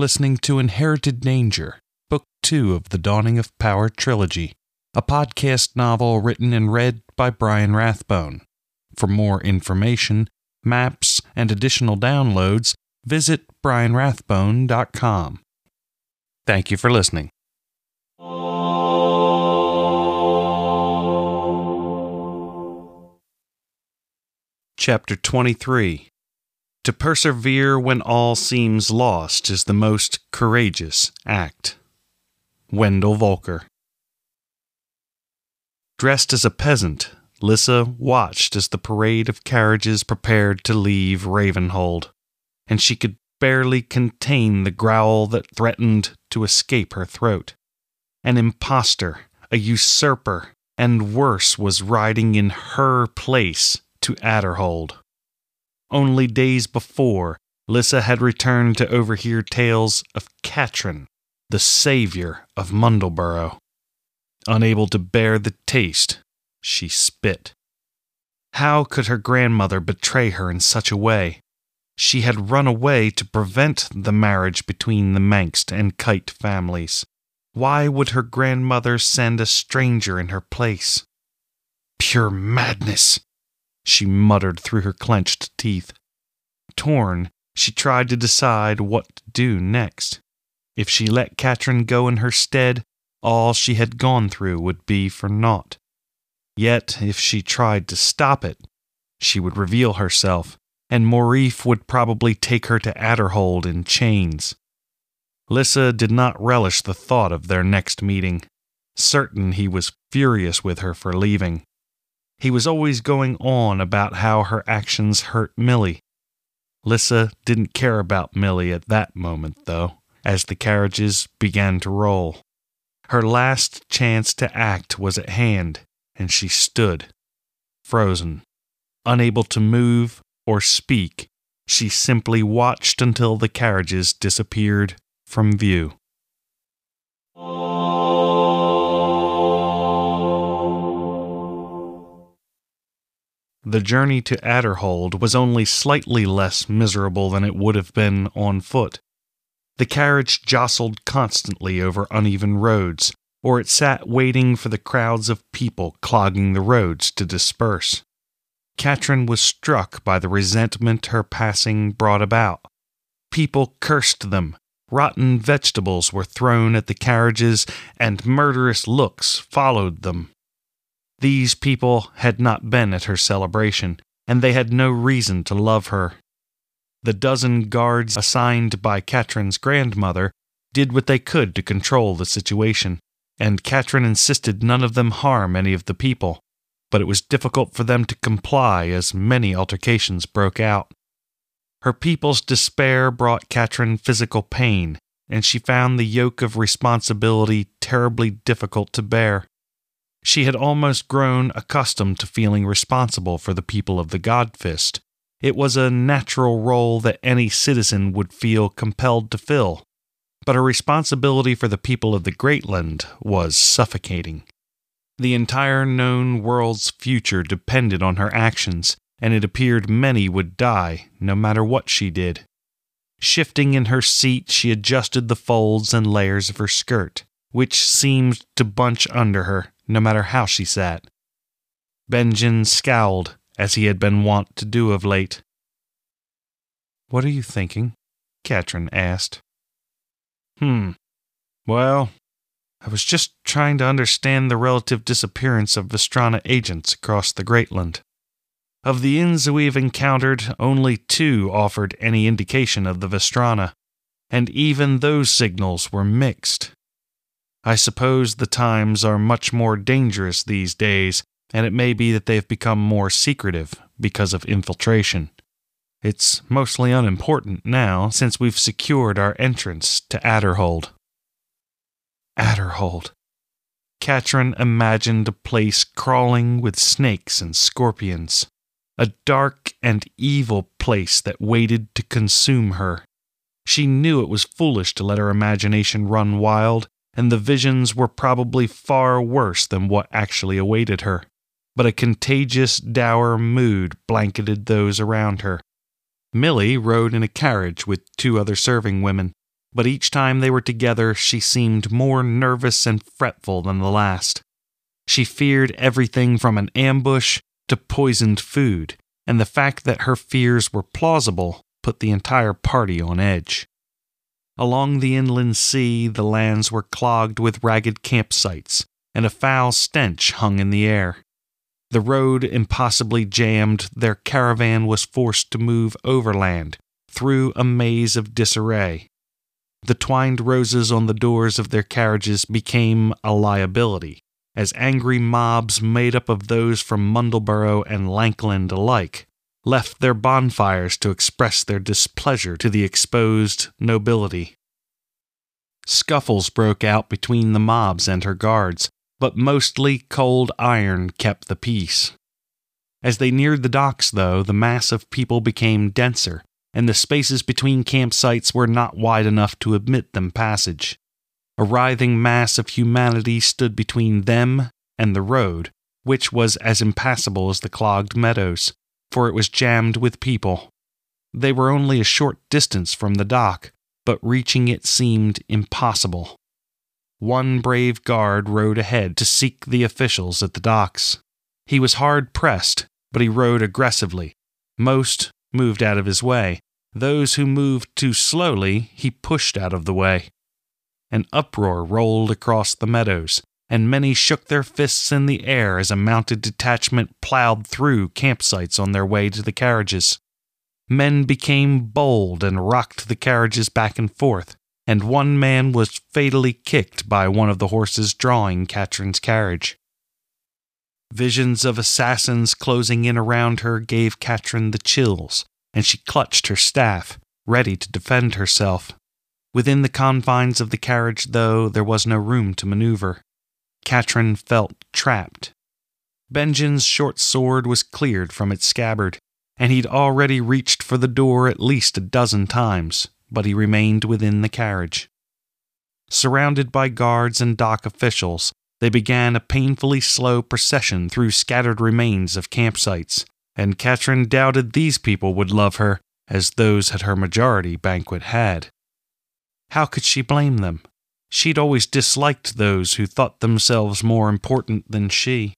listening to Inherited Danger, Book 2 of the Dawning of Power trilogy, a podcast novel written and read by Brian Rathbone. For more information, maps, and additional downloads, visit brianrathbone.com. Thank you for listening. Chapter 23 To persevere when all seems lost is the most courageous act. Wendell Volker. Dressed as a peasant, Lissa watched as the parade of carriages prepared to leave Ravenhold, and she could barely contain the growl that threatened to escape her throat. An impostor, a usurper, and worse was riding in her place to Adderhold. Only days before, Lissa had returned to overhear tales of Catrin, the savior of Mundleborough. Unable to bear the taste, she spit. How could her grandmother betray her in such a way? She had run away to prevent the marriage between the Mangst and Kite families. Why would her grandmother send a stranger in her place? Pure madness, she muttered through her clenched teeth. Torn, she tried to decide what to do next. If she let Catrin go in her stead, all she had gone through would be for naught. Yet, if she tried to stop it, she would reveal herself, and Morif would probably take her to Adderhold in chains. Lissa did not relish the thought of their next meeting, certain he was furious with her for leaving. He was always going on about how her actions hurt Millie. Lissa didn't care about Millie at that moment, though, as the carriages began to roll. Her last chance to act was at hand, and she stood, frozen. Unable to move or speak, she simply watched until the carriages disappeared from view. The journey to Adderhold was only slightly less miserable than it would have been on foot. The carriage jostled constantly over uneven roads, or it sat waiting for the crowds of people clogging the roads to disperse. Catrin was struck by the resentment her passing brought about. People cursed them, rotten vegetables were thrown at the carriages, and murderous looks followed them. These people had not been at her celebration, and they had no reason to love her. The dozen guards assigned by Catrin's grandmother did what they could to control the situation, and Catrin insisted none of them harm any of the people, but it was difficult for them to comply as many altercations broke out. Her people's despair brought Catrin physical pain, and she found the yoke of responsibility terribly difficult to bear. She had almost grown accustomed to feeling responsible for the people of the Godfist. It was a natural role that any citizen would feel compelled to fill. But her responsibility for the people of the Greatland was suffocating. The entire known world's future depended on her actions, and it appeared many would die, no matter what she did. Shifting in her seat, she adjusted the folds and layers of her skirt, which seemed to bunch under her no matter how she sat. Benjin scowled, as he had been wont to do of late. What are you thinking? Catrin asked. Hmm. Well, I was just trying to understand the relative disappearance of Vestrana agents across the Greatland. Of the inns we've encountered, only two offered any indication of the Vestrana, and even those signals were mixed. I suppose the times are much more dangerous these days, and it may be that they've become more secretive because of infiltration. It's mostly unimportant now, since we've secured our entrance to Adderhold. Adderhold. Catrin imagined a place crawling with snakes and scorpions, a dark and evil place that waited to consume her. She knew it was foolish to let her imagination run wild, and the visions were probably far worse than what actually awaited her. But a contagious, dour mood blanketed those around her. Millie rode in a carriage with two other serving women. but each time they were together she seemed more nervous and fretful than the last. She feared everything from an ambush to poisoned food, and the fact that her fears were plausible put the entire party on edge. Along the inland sea, the lands were clogged with ragged campsites, and a foul stench hung in the air. The road impossibly jammed, their caravan was forced to move overland through a maze of disarray. The twined roses on the doors of their carriages became a liability, as angry mobs made up of those from Mundleborough and Lankland alike left their bonfires to express their displeasure to the exposed nobility. Scuffles broke out between the mobs and her guards, but mostly cold iron kept the peace. As they neared the docks, though, the mass of people became denser, and the spaces between campsites were not wide enough to admit them passage. A writhing mass of humanity stood between them and the road, which was as impassable as the clogged meadows, for it was jammed with people. They were only a short distance from the dock, but reaching it seemed impossible. One brave guard rode ahead to seek the officials at the docks. He was hard pressed, but he rode aggressively. Most moved out of his way. Those who moved too slowly, he pushed out of the way. An uproar rolled across the meadows, and many shook their fists in the air as a mounted detachment plowed through campsites on their way to the carriages. Men became bold and rocked the carriages back and forth, and one man was fatally kicked by one of the horses drawing Catrin's carriage. Visions of assassins closing in around her gave Catrin the chills, and she clutched her staff, ready to defend herself. Within the confines of the carriage, though, there was no room to maneuver. Catrin felt trapped. Benjin's short sword was cleared from its scabbard, and he'd already reached for the door at least a dozen times, but he remained within the carriage. Surrounded by guards and dock officials, they began a painfully slow procession through scattered remains of campsites, and Catrin doubted these people would love her as those at her majority banquet had. How could she blame them? She'd always disliked those who thought themselves more important than she.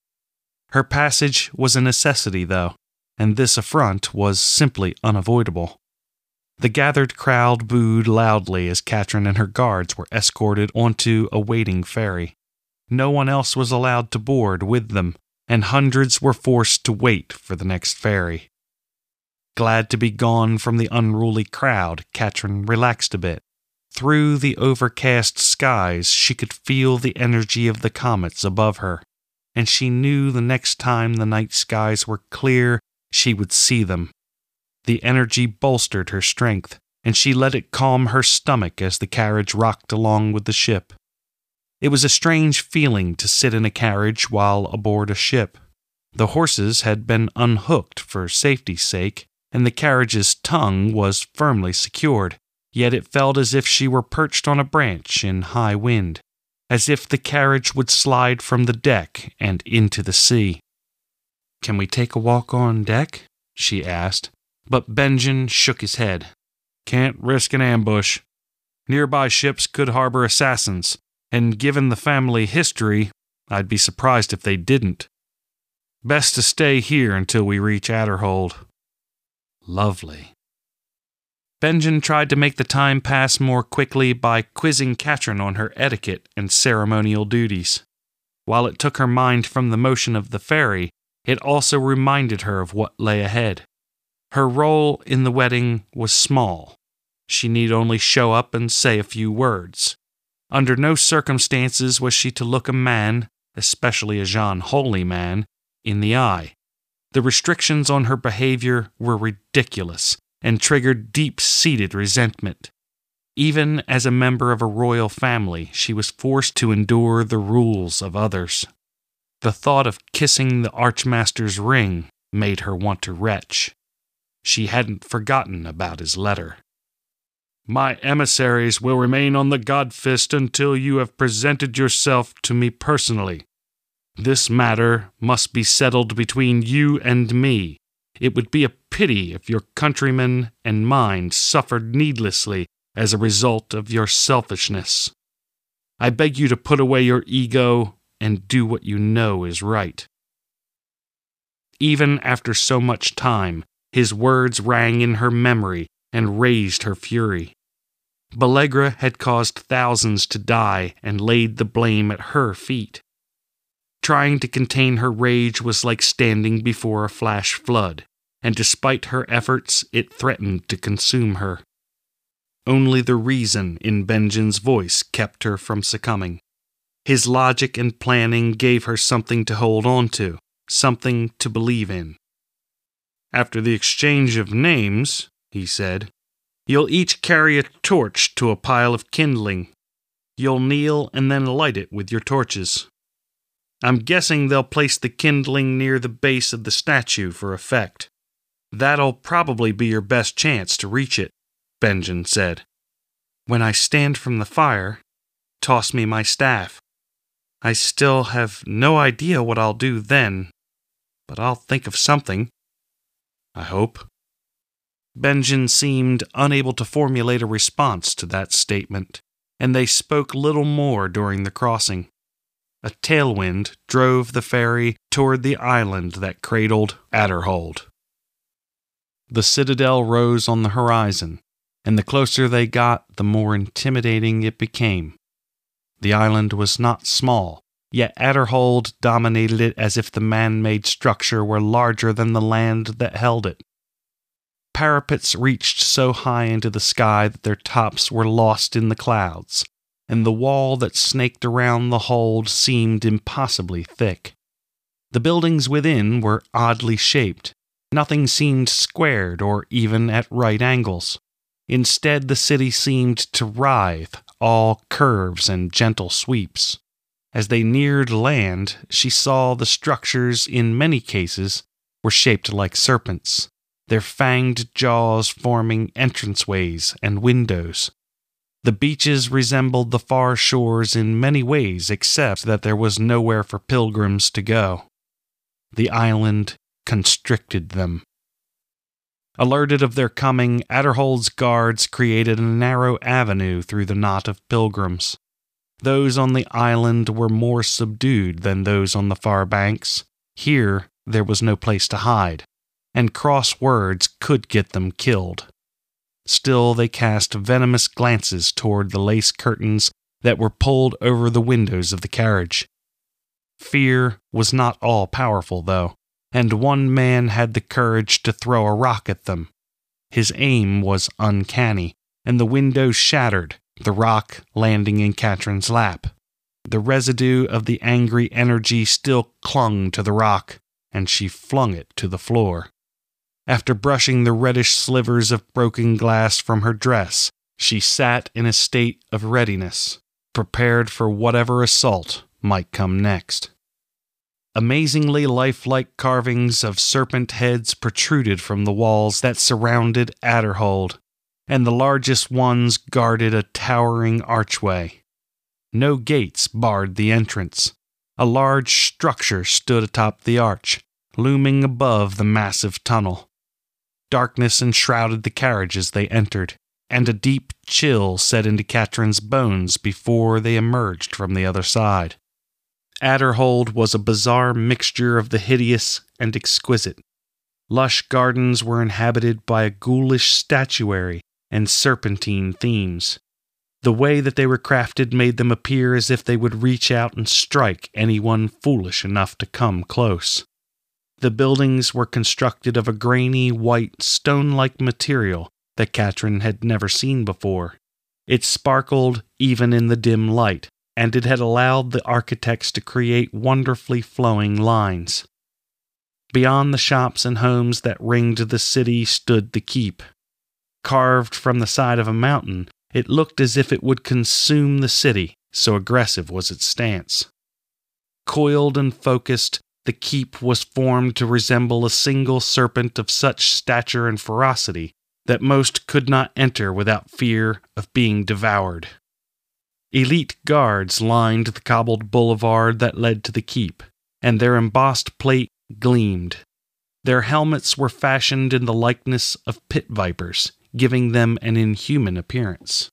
Her passage was a necessity, though, and this affront was simply unavoidable. The gathered crowd booed loudly as Catrin and her guards were escorted onto a waiting ferry. No one else was allowed to board with them, and hundreds were forced to wait for the next ferry. Glad to be gone from the unruly crowd, Catrin relaxed a bit. Through the overcast skies, she could feel the energy of the comets above her, and she knew the next time the night skies were clear, she would see them the energy bolstered her strength, and she let it calm her stomach as the carriage rocked along with the ship. It was a strange feeling to sit in a carriage while aboard a ship. The horses had been unhooked for safety's sake, and the carriage's tongue was firmly secured, yet it felt as if she were perched on a branch in high wind, as if the carriage would slide from the deck and into the sea. Can we take a walk on deck? she asked, but Benjin shook his head. Can't risk an ambush. Nearby ships could harbor assassins, and given the family history, I'd be surprised if they didn't. Best to stay here until we reach Adderhold. Lovely. Benjin tried to make the time pass more quickly by quizzing Catrin on her etiquette and ceremonial duties. While it took her mind from the motion of the ferry, it also reminded her of what lay ahead. Her role in the wedding was small. She need only show up and say a few words. Under no circumstances was she to look a man, especially a Zjhon holy man, in the eye. The restrictions on her behavior were ridiculous and triggered deep seated resentment. Even as a member of a royal family, she was forced to endure the rules of others. The thought of kissing the Archmaster's ring made her want to retch. She hadn't forgotten about his letter. My emissaries will remain on the Godfist until you have presented yourself to me personally. This matter must be settled between you and me. It would be a pity if your countrymen and mine suffered needlessly as a result of your selfishness. I beg you to put away your ego and do what you know is right. Even after so much time, his words rang in her memory and raised her fury. Belegra had caused thousands to die and laid the blame at her feet. Trying to contain her rage was like standing before a flash flood, and despite her efforts, it threatened to consume her. Only the reason in Benjin's voice kept her from succumbing. His logic and planning gave her something to hold on to, something to believe in. After the exchange of names, he said, you'll each carry a torch to a pile of kindling. You'll kneel and then light it with your torches. I'm guessing they'll place the kindling near the base of the statue for effect. That'll probably be your best chance to reach it, Benjin said. When I stand from the fire, toss me my staff. I still have no idea what I'll do then, but I'll think of something. I hope. Benjin seemed unable to formulate a response to that statement, and they spoke little more during the crossing. A tailwind drove the ferry toward the island that cradled Adderhold. The citadel rose on the horizon, and the closer they got, the more intimidating it became. The island was not small, yet Adderhold dominated it as if the man made structure were larger than the land that held it. Parapets reached so high into the sky that their tops were lost in the clouds, and the wall that snaked around the hold seemed impossibly thick. The buildings within were oddly shaped. Nothing seemed squared or even at right angles. Instead, the city seemed to writhe, all curves and gentle sweeps. As they neared land, she saw the structures, in many cases, were shaped like serpents, their fanged jaws forming entranceways and windows. The beaches resembled the far shores in many ways, except that there was nowhere for pilgrims to go. The island constricted them. Alerted of their coming, Adderhold's guards created a narrow avenue through the knot of pilgrims. Those on the island were more subdued than those on the far banks. Here, there was no place to hide and cross words could get them killed. Still, they cast venomous glances toward the lace curtains that were pulled over the windows of the carriage. Fear was not all powerful, though, and one man had the courage to throw a rock at them. His aim was uncanny, and the window shattered, the rock landing in Catrin's lap. The residue of the angry energy still clung to the rock, and she flung it to the floor. After brushing the reddish slivers of broken glass from her dress, she sat in a state of readiness, prepared for whatever assault might come next. Amazingly lifelike carvings of serpent heads protruded from the walls that surrounded Adderhold, and the largest ones guarded a towering archway. No gates barred the entrance. A large structure stood atop the arch, looming above the massive tunnel. Darkness enshrouded the carriage as they entered, and a deep chill set into Catrin's bones before they emerged from the other side. Adderhold was a bizarre mixture of the hideous and exquisite. Lush gardens were inhabited by a ghoulish statuary and serpentine themes. The way that they were crafted made them appear as if they would reach out and strike anyone foolish enough to come close. The buildings were constructed of a grainy, white, stone like material that Catrin had never seen before. It sparkled even in the dim light, and it had allowed the architects to create wonderfully flowing lines. Beyond the shops and homes that ringed the city stood the keep. Carved from the side of a mountain, it looked as if it would consume the city, so aggressive was its stance. Coiled and focused, the keep was formed to resemble a single serpent of such stature and ferocity that most could not enter without fear of being devoured. Elite guards lined the cobbled boulevard that led to the keep, and their embossed plate gleamed. Their helmets were fashioned in the likeness of pit vipers, giving them an inhuman appearance.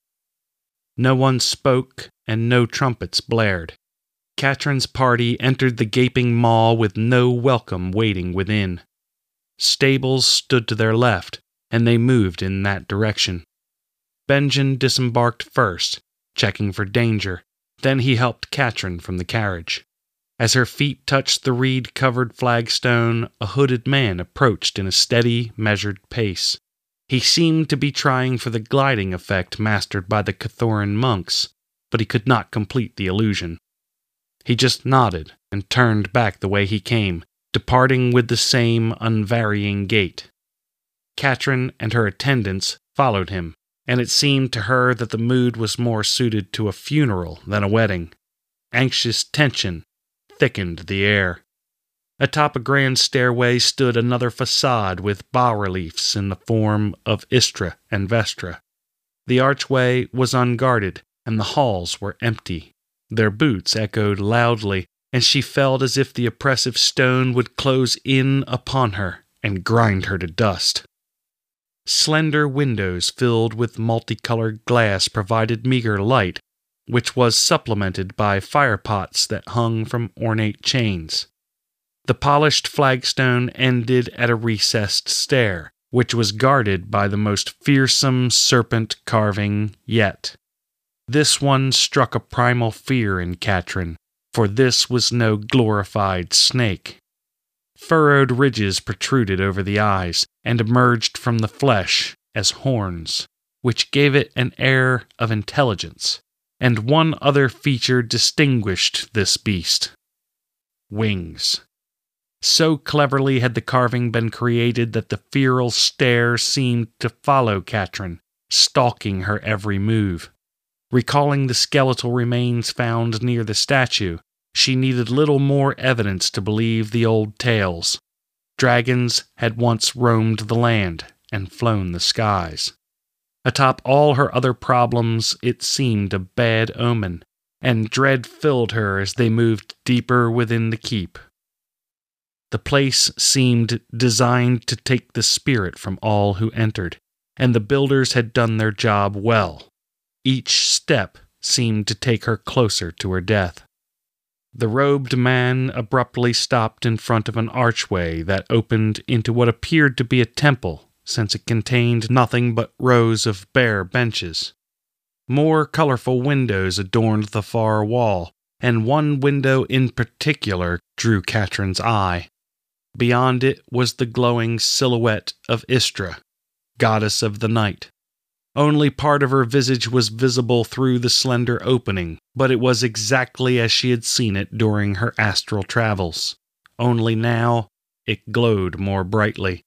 No one spoke, and no trumpets blared. Catrin's party entered the gaping maw with no welcome waiting within. Stables stood to their left, and they moved in that direction. Benjin disembarked first, checking for danger. Then he helped Catrin from the carriage. As her feet touched the reed covered flagstone, a hooded man approached in a steady, measured pace. He seemed to be trying for the gliding effect mastered by the Cathoran monks, but he could not complete the illusion. He just nodded and turned back the way he came, departing with the same unvarying gait. Catrin and her attendants followed him, and it seemed to her that the mood was more suited to a funeral than a wedding. Anxious tension thickened the air. Atop a grand stairway stood another facade with bas reliefs in the form of Istra and Vestra. The archway was unguarded, and the halls were empty. Their boots echoed loudly, and she felt as if the oppressive stone would close in upon her and grind her to dust. Slender windows filled with multicolored glass provided meager light, which was supplemented by firepots that hung from ornate chains. The polished flagstone ended at a recessed stair, which was guarded by the most fearsome serpent carving yet. This one struck a primal fear in Catrin, for this was no glorified snake. Furrowed ridges protruded over the eyes and emerged from the flesh as horns, which gave it an air of intelligence. And one other feature distinguished this beast wings. So cleverly had the carving been created that the feral stare seemed to follow Catrin, stalking her every move. Recalling the skeletal remains found near the statue, she needed little more evidence to believe the old tales. Dragons had once roamed the land and flown the skies. Atop all her other problems, it seemed a bad omen, and dread filled her as they moved deeper within the keep. The place seemed designed to take the spirit from all who entered, and the builders had done their job well. Each step seemed to take her closer to her death. The robed man abruptly stopped in front of an archway that opened into what appeared to be a temple, since it contained nothing but rows of bare benches. More colorful windows adorned the far wall, and one window in particular drew Catrin's eye. Beyond it was the glowing silhouette of Istra, goddess of the night. Only part of her visage was visible through the slender opening, but it was exactly as she had seen it during her astral travels. Only now it glowed more brightly.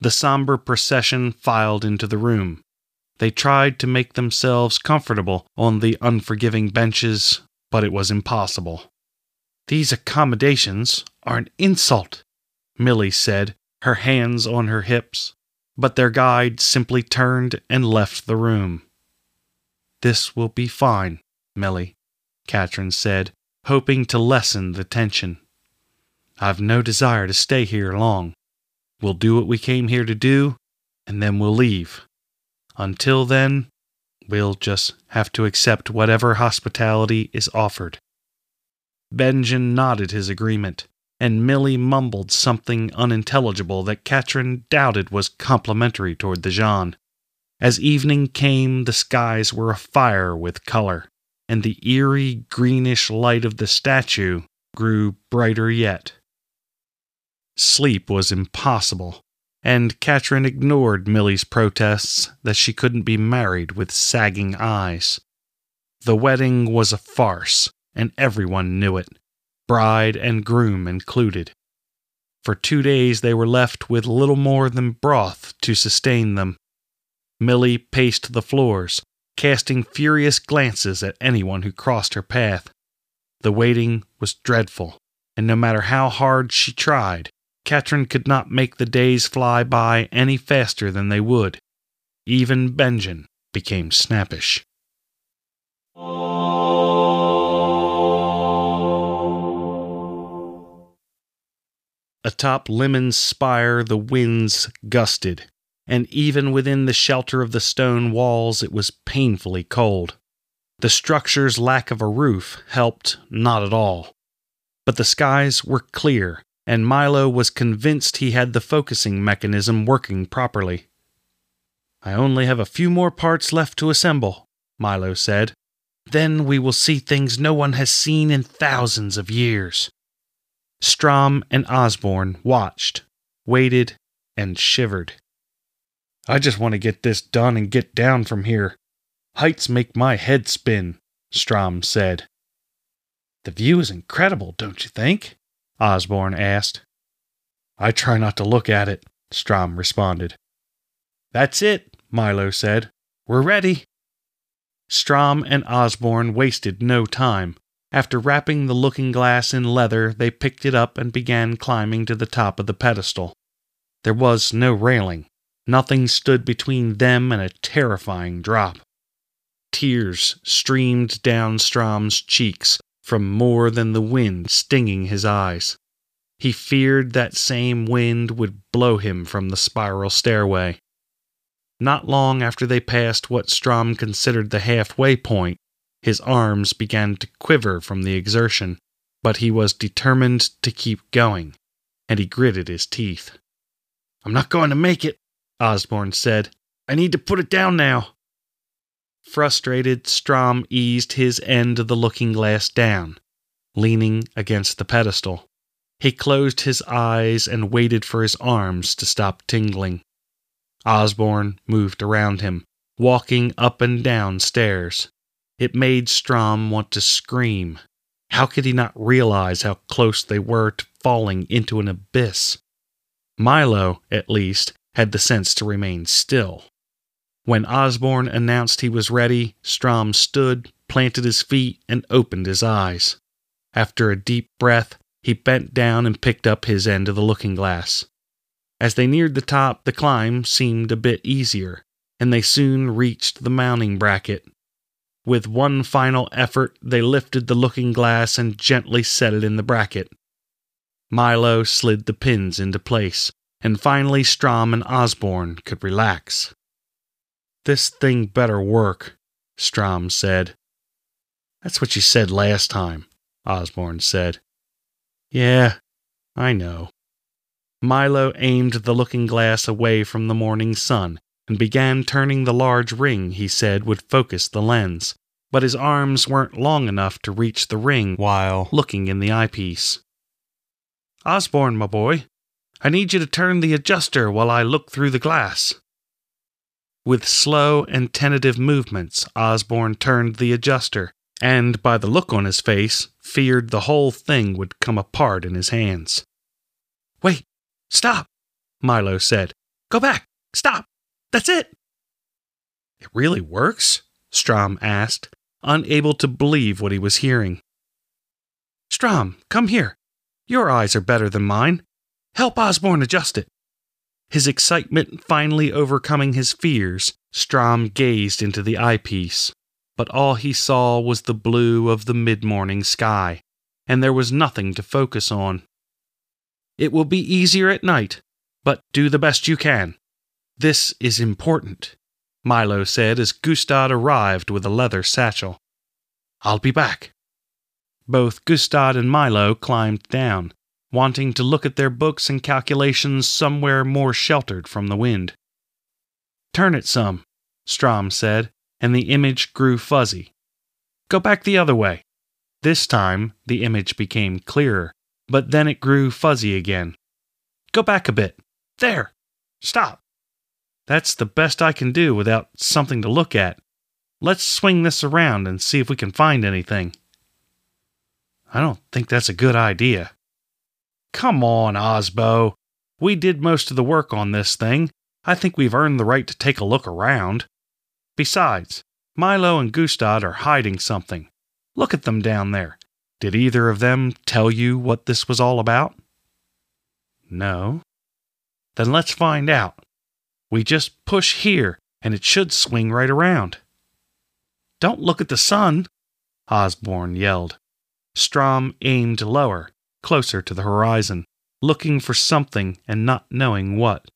The somber procession filed into the room. They tried to make themselves comfortable on the unforgiving benches, but it was impossible. These accommodations are an insult, Millie said, her hands on her hips but their guide simply turned and left the room. This will be fine, Millie, Catrin said, hoping to lessen the tension. I've no desire to stay here long. We'll do what we came here to do, and then we'll leave. Until then, we'll just have to accept whatever hospitality is offered. Benjin nodded his agreement and Millie mumbled something unintelligible that Catrin doubted was complimentary toward the Zjhon. As evening came, the skies were afire with color, and the eerie greenish light of the statue grew brighter yet. Sleep was impossible, and Catrin ignored Millie's protests that she couldn't be married with sagging eyes. The wedding was a farce, and everyone knew it bride and groom included. For two days they were left with little more than broth to sustain them. Millie paced the floors, casting furious glances at anyone who crossed her path. The waiting was dreadful, and no matter how hard she tried, Catrin could not make the days fly by any faster than they would. Even Benjin became snappish. Atop Lemon's spire, the winds gusted. and even within the shelter of the stone walls it was painfully cold. The structure's lack of a roof helped not at all. But the skies were clear, and Milo was convinced he had the focusing mechanism working properly. I only have a few more parts left to assemble, Milo said. Then we will see things no one has seen in thousands of years. Strom and Osborne watched, waited, and shivered. I just want to get this done and get down from here. Heights make my head spin, Strom said. The view is incredible, don't you think? Osborne asked. I try not to look at it, Strom responded. That's it, Milo said. We're ready. Strom and Osborne wasted no time. After wrapping the looking glass in leather, they picked it up and began climbing to the top of the pedestal. There was no railing. Nothing stood between them and a terrifying drop. Tears streamed down Strom's cheeks from more than the wind stinging his eyes. He feared that same wind would blow him from the spiral stairway. Not long after they passed what Strom considered the halfway point, his arms began to quiver from the exertion, but he was determined to keep going, and he gritted his teeth. I'm not going to make it, Osborne said. I need to put it down now. Frustrated, Strom eased his end of the looking glass down, leaning against the pedestal. He closed his eyes and waited for his arms to stop tingling. Osborne moved around him, walking up and down stairs. It made Strom want to scream. How could he not realize how close they were to falling into an abyss? Milo, at least, had the sense to remain still. When Osborne announced he was ready, Strom stood, planted his feet, and opened his eyes. After a deep breath, he bent down and picked up his end of the looking glass. As they neared the top, the climb seemed a bit easier, and they soon reached the mounting bracket. With one final effort, they lifted the looking glass and gently set it in the bracket. Milo slid the pins into place, and finally Strom and Osborne could relax. This thing better work, Strom said. That's what you said last time, Osborne said. Yeah, I know. Milo aimed the looking glass away from the morning sun and began turning the large ring he said would focus the lens, but his arms weren't long enough to reach the ring while looking in the eyepiece. Osborne, my boy, I need you to turn the adjuster while I look through the glass. With slow and tentative movements, Osborne turned the adjuster, and by the look on his face, feared the whole thing would come apart in his hands. Wait, Stop, Milo said. Go back. Stop. That's it. It really works? Strom asked, unable to believe what he was hearing. Strom, come here. Your eyes are better than mine. Help Osborne adjust it. His excitement finally overcoming his fears, Strom gazed into the eyepiece, but all he saw was the blue of the mid morning sky, and there was nothing to focus on. It will be easier at night, but do the best you can. This is important, Milo said as Gustad arrived with a leather satchel. I'll be back. Both Gustad and Milo climbed down, wanting to look at their books and calculations somewhere more sheltered from the wind. Turn it some, Strom said, and the image grew fuzzy. Go back the other way. This time, the image became clearer but then it grew fuzzy again. Go back a bit. There! Stop! That's the best I can do without something to look at. Let's swing this around and see if we can find anything. I don't think that's a good idea. Come on, Osbo. We did most of the work on this thing. I think we've earned the right to take a look around. Besides, Milo and Gustad are hiding something. Look at them down there. Did either of them tell you what this was all about? No. Then let's find out. We just push here and it should swing right around. Don't look at the sun, Osborne yelled. Strom aimed lower, closer to the horizon, looking for something and not knowing what.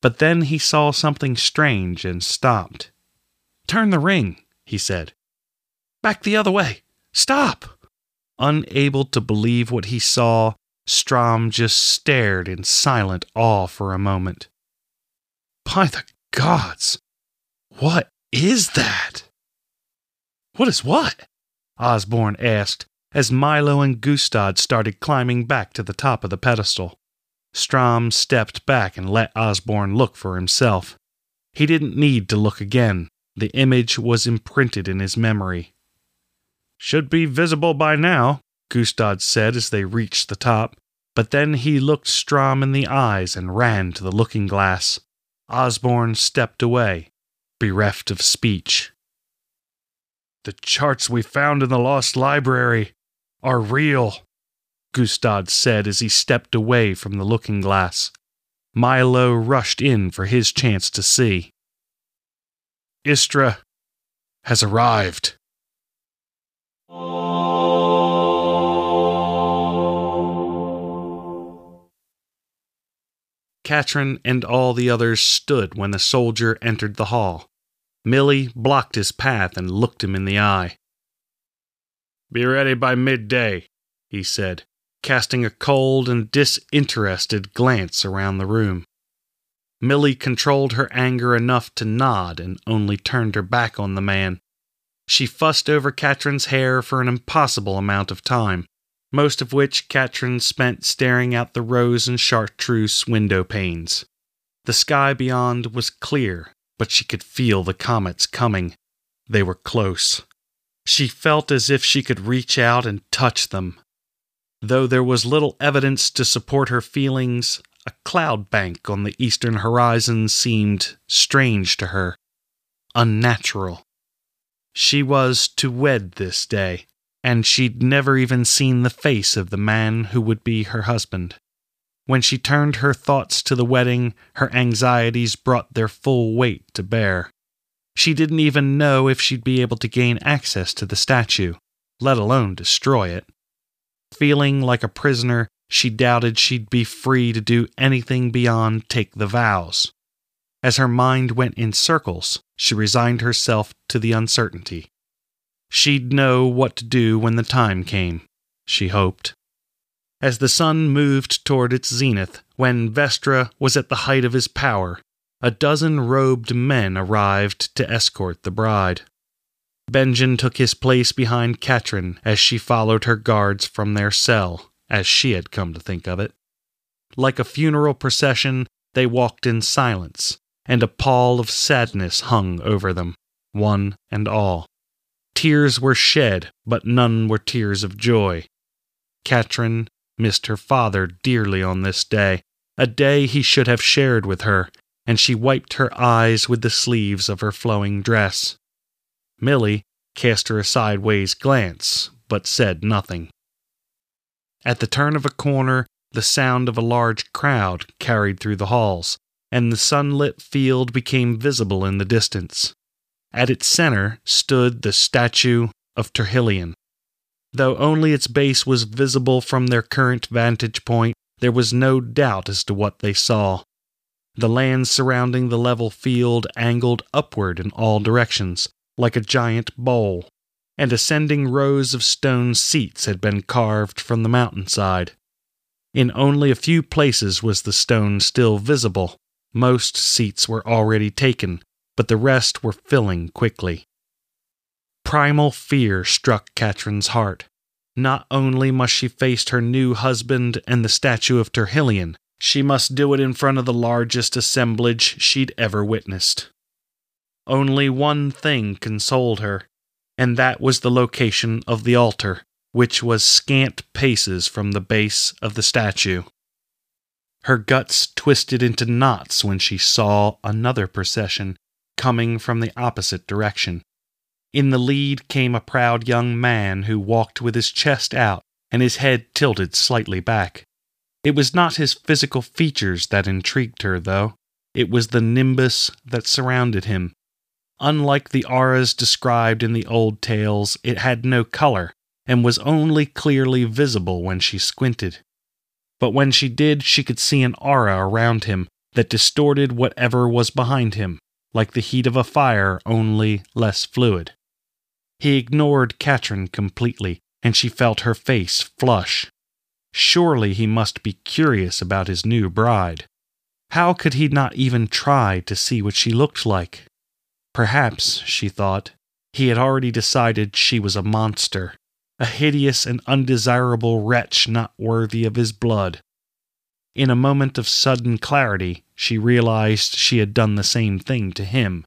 But then he saw something strange and stopped. Turn the ring, he said. Back the other way. Stop! Unable to believe what he saw, Strom just stared in silent awe for a moment. By the gods! What is that? What is what? Osborne asked as Milo and Gustad started climbing back to the top of the pedestal. Strom stepped back and let Osborne look for himself. He didn't need to look again. The image was imprinted in his memory. Should be visible by now, Gustad said as they reached the top, but then he looked Strom in the eyes and ran to the looking glass. Osborne stepped away, bereft of speech. The charts we found in the lost library are real, Gustad said as he stepped away from the looking glass. Milo rushed in for his chance to see. Istra has arrived. Catrin and all the others stood when the soldier entered the hall. Millie blocked his path and looked him in the eye. Be ready by midday, he said, casting a cold and disinterested glance around the room. Millie controlled her anger enough to nod and only turned her back on the man. She fussed over Catrin's hair for an impossible amount of time, most of which Catrin spent staring out the rose and chartreuse window panes. The sky beyond was clear, but she could feel the comets coming. They were close. She felt as if she could reach out and touch them. Though there was little evidence to support her feelings, a cloud bank on the eastern horizon seemed strange to her, unnatural. She was to wed this day, and she'd never even seen the face of the man who would be her husband. When she turned her thoughts to the wedding, her anxieties brought their full weight to bear. She didn't even know if she'd be able to gain access to the statue, let alone destroy it. Feeling like a prisoner, she doubted she'd be free to do anything beyond take the vows. As her mind went in circles, she resigned herself to the uncertainty. She'd know what to do when the time came, she hoped. As the sun moved toward its zenith, when Vestra was at the height of his power, a dozen robed men arrived to escort the bride. Benjin took his place behind Catrin as she followed her guards from their cell, as she had come to think of it. Like a funeral procession, they walked in silence, and a pall of sadness hung over them, one and all. Tears were shed, but none were tears of joy. Catrin missed her father dearly on this day, a day he should have shared with her, and she wiped her eyes with the sleeves of her flowing dress. Millie cast her a sideways glance, but said nothing. At the turn of a corner, the sound of a large crowd carried through the halls, and the sunlit field became visible in the distance. At its center stood the statue of Terhillion. Though only its base was visible from their current vantage point, there was no doubt as to what they saw. The land surrounding the level field angled upward in all directions, like a giant bowl, and ascending rows of stone seats had been carved from the mountainside. In only a few places was the stone still visible. Most seats were already taken, but the rest were filling quickly. Primal fear struck Catrin's heart. Not only must she face her new husband and the statue of Terhillion, she must do it in front of the largest assemblage she'd ever witnessed. Only one thing consoled her, and that was the location of the altar, which was scant paces from the base of the statue. Her guts twisted into knots when she saw another procession coming from the opposite direction. In the lead came a proud young man who walked with his chest out and his head tilted slightly back. It was not his physical features that intrigued her, though. It was the nimbus that surrounded him. Unlike the auras described in the old tales, it had no color and was only clearly visible when she squinted. But when she did, she could see an aura around him, that distorted whatever was behind him, like the heat of a fire, only less fluid. He ignored Catrin completely, and she felt her face flush. Surely he must be curious about his new bride. How could he not even try to see what she looked like? Perhaps, she thought, he had already decided she was a monster, a hideous and undesirable wretch not worthy of his blood. In a moment of sudden clarity, she realized she had done the same thing to him.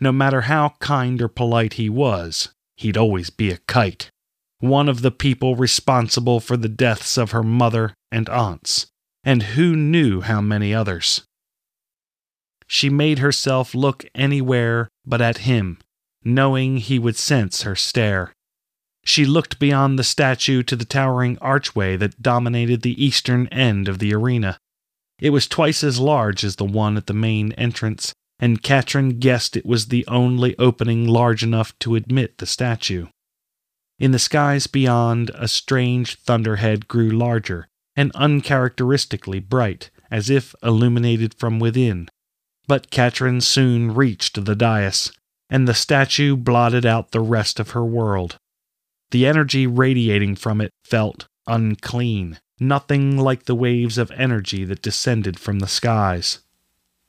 No matter how kind or polite he was, he'd always be a kite, one of the people responsible for the deaths of her mother and aunts, and who knew how many others. She made herself look anywhere but at him, knowing he would sense her stare. She looked beyond the statue to the towering archway that dominated the eastern end of the arena. It was twice as large as the one at the main entrance, and Catrin guessed it was the only opening large enough to admit the statue. In the skies beyond, a strange thunderhead grew larger and uncharacteristically bright, as if illuminated from within. But Catrin soon reached the dais, and the statue blotted out the rest of her world. The energy radiating from it felt unclean, nothing like the waves of energy that descended from the skies.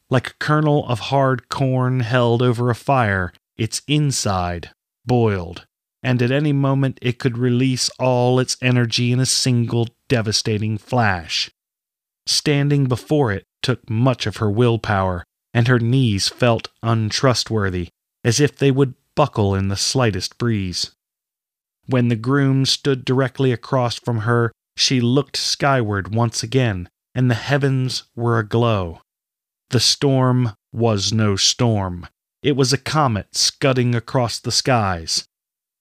Like a kernel of hard corn held over a fire, its inside boiled, and at any moment it could release all its energy in a single devastating flash. Standing before it took much of her willpower, and her knees felt untrustworthy, as if they would buckle in the slightest breeze. When the groom stood directly across from her, she looked skyward once again, and the heavens were aglow. The storm was no storm. It was a comet scudding across the skies.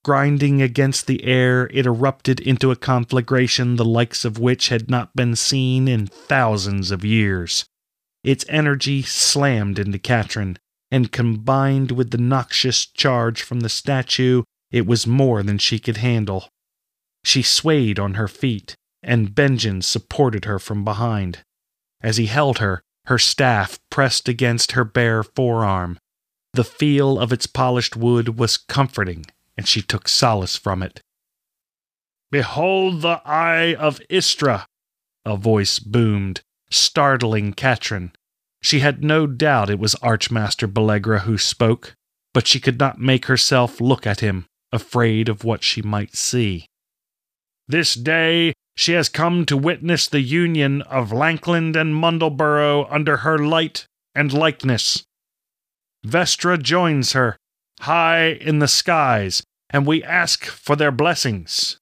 Grinding against the air, it erupted into a conflagration the likes of which had not been seen in thousands of years. Its energy slammed into Catrin, and combined with the noxious charge from the statue, it was more than she could handle. She swayed on her feet, and Benjin supported her from behind. As he held her, her staff pressed against her bare forearm. The feel of its polished wood was comforting, and she took solace from it. Behold the eye of Istra! A voice boomed, startling Catrin. She had no doubt it was Archmaster Belegra who spoke, but she could not make herself look at him, afraid of what she might see. This day she has come to witness the union of Lankland and Mundleborough under her light and likeness. Vestra joins her, high in the skies, and we ask for their blessings.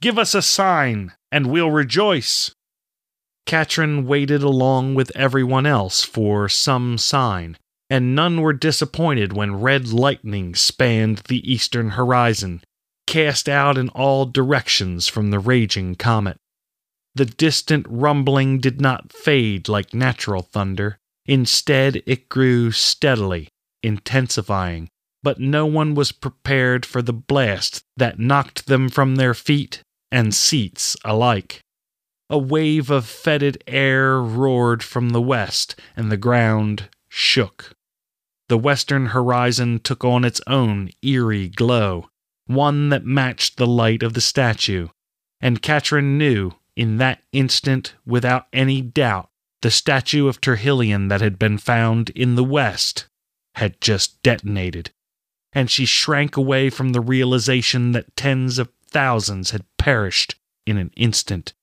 Give us a sign, and we'll rejoice. Catrin waited along with everyone else for some sign, and none were disappointed when red lightning spanned the eastern horizon, cast out in all directions from the raging comet. The distant rumbling did not fade like natural thunder. Instead, it grew steadily, intensifying, but no one was prepared for the blast that knocked them from their feet and seats alike. A wave of fetid air roared from the west, and the ground shook. The western horizon took on its own eerie glow, one that matched the light of the statue, and Catrin knew, in that instant, without any doubt, the statue of Terhillion that had been found in the west had just detonated, and she shrank away from the realization that tens of thousands had perished in an instant.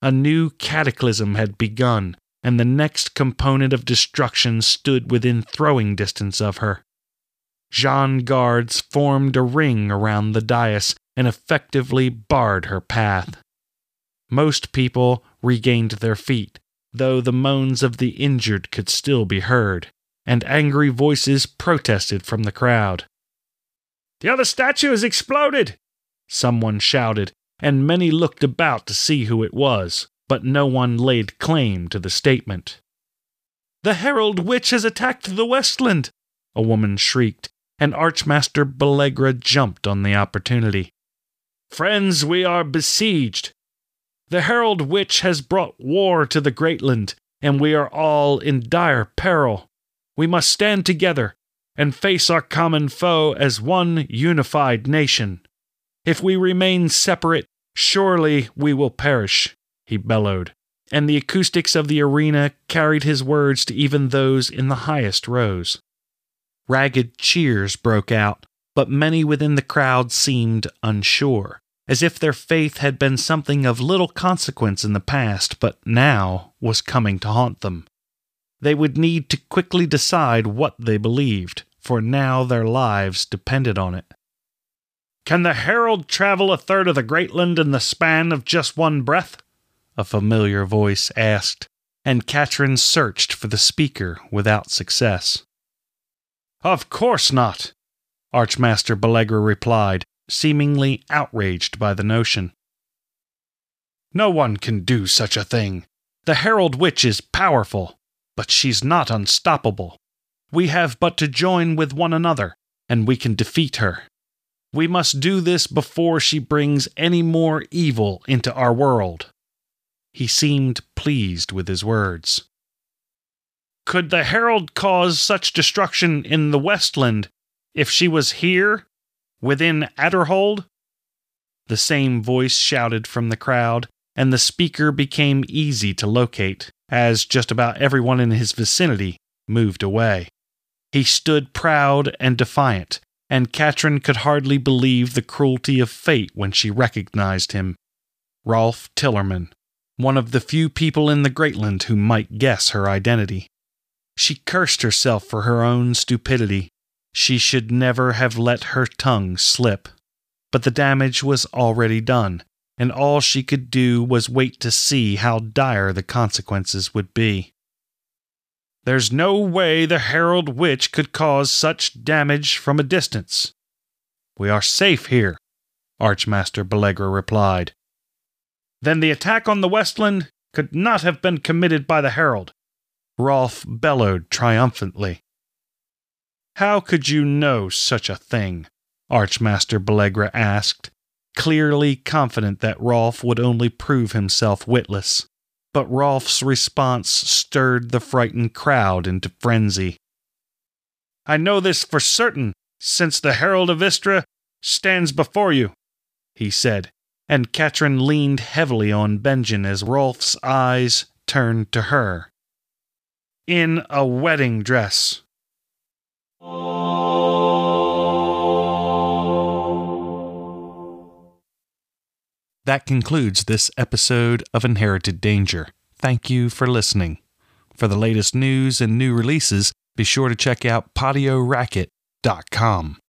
A new cataclysm had begun, and the next component of destruction stood within throwing distance of her. Zjhon guards formed a ring around the dais and effectively barred her path. Most people regained their feet, though the moans of the injured could still be heard, and angry voices protested from the crowd. The other statue has exploded! Someone shouted, and many looked about to see who it was, but no one laid claim to the statement. The Herald Witch has attacked the Westland! A woman shrieked, and Archmaster Belegra jumped on the opportunity. Friends, we are besieged. The Herald Witch has brought war to the Greatland, and we are all in dire peril. We must stand together and face our common foe as one unified nation. If we remain separate, surely we will perish, he bellowed, and the acoustics of the arena carried his words to even those in the highest rows. Ragged cheers broke out, but many within the crowd seemed unsure, as if their faith had been something of little consequence in the past, but now was coming to haunt them. They would need to quickly decide what they believed, for now their lives depended on it. Can the herald travel a third of the Greatland in the span of just one breath? A familiar voice asked, and Catrin searched for the speaker without success. Of course not, Archmaster Belegra replied, seemingly outraged by the notion. No one can do such a thing. The Herald Witch is powerful, but she's not unstoppable. We have but to join with one another, and we can defeat her. We must do this before she brings any more evil into our world. He seemed pleased with his words. Could the Herald cause such destruction in the Westland if she was here, within Adderhold? The same voice shouted from the crowd, and the speaker became easy to locate, as just about everyone in his vicinity moved away. He stood proud and defiant, and Catrin could hardly believe the cruelty of fate when she recognized him. Rolf Tillerman, one of the few people in the Greatland who might guess her identity. She cursed herself for her own stupidity. She should never have let her tongue slip. But the damage was already done, and all she could do was wait to see how dire the consequences would be. There's no way the Herald Witch could cause such damage from a distance. We are safe here, Archmaster Belegra replied. Then the attack on the Westland could not have been committed by the Herald. Rolf bellowed triumphantly. How could you know such a thing? Archmaster Belegra asked, clearly confident that Rolf would only prove himself witless but Rolf's response stirred the frightened crowd into frenzy. I know this for certain, since the Herald of Istra stands before you, he said, and Catrin leaned heavily on Benjin as Rolf's eyes turned to her. In a wedding dress. That concludes this episode of Inherited Danger. Thank you for listening. For the latest news and new releases, be sure to check out patioracket.com.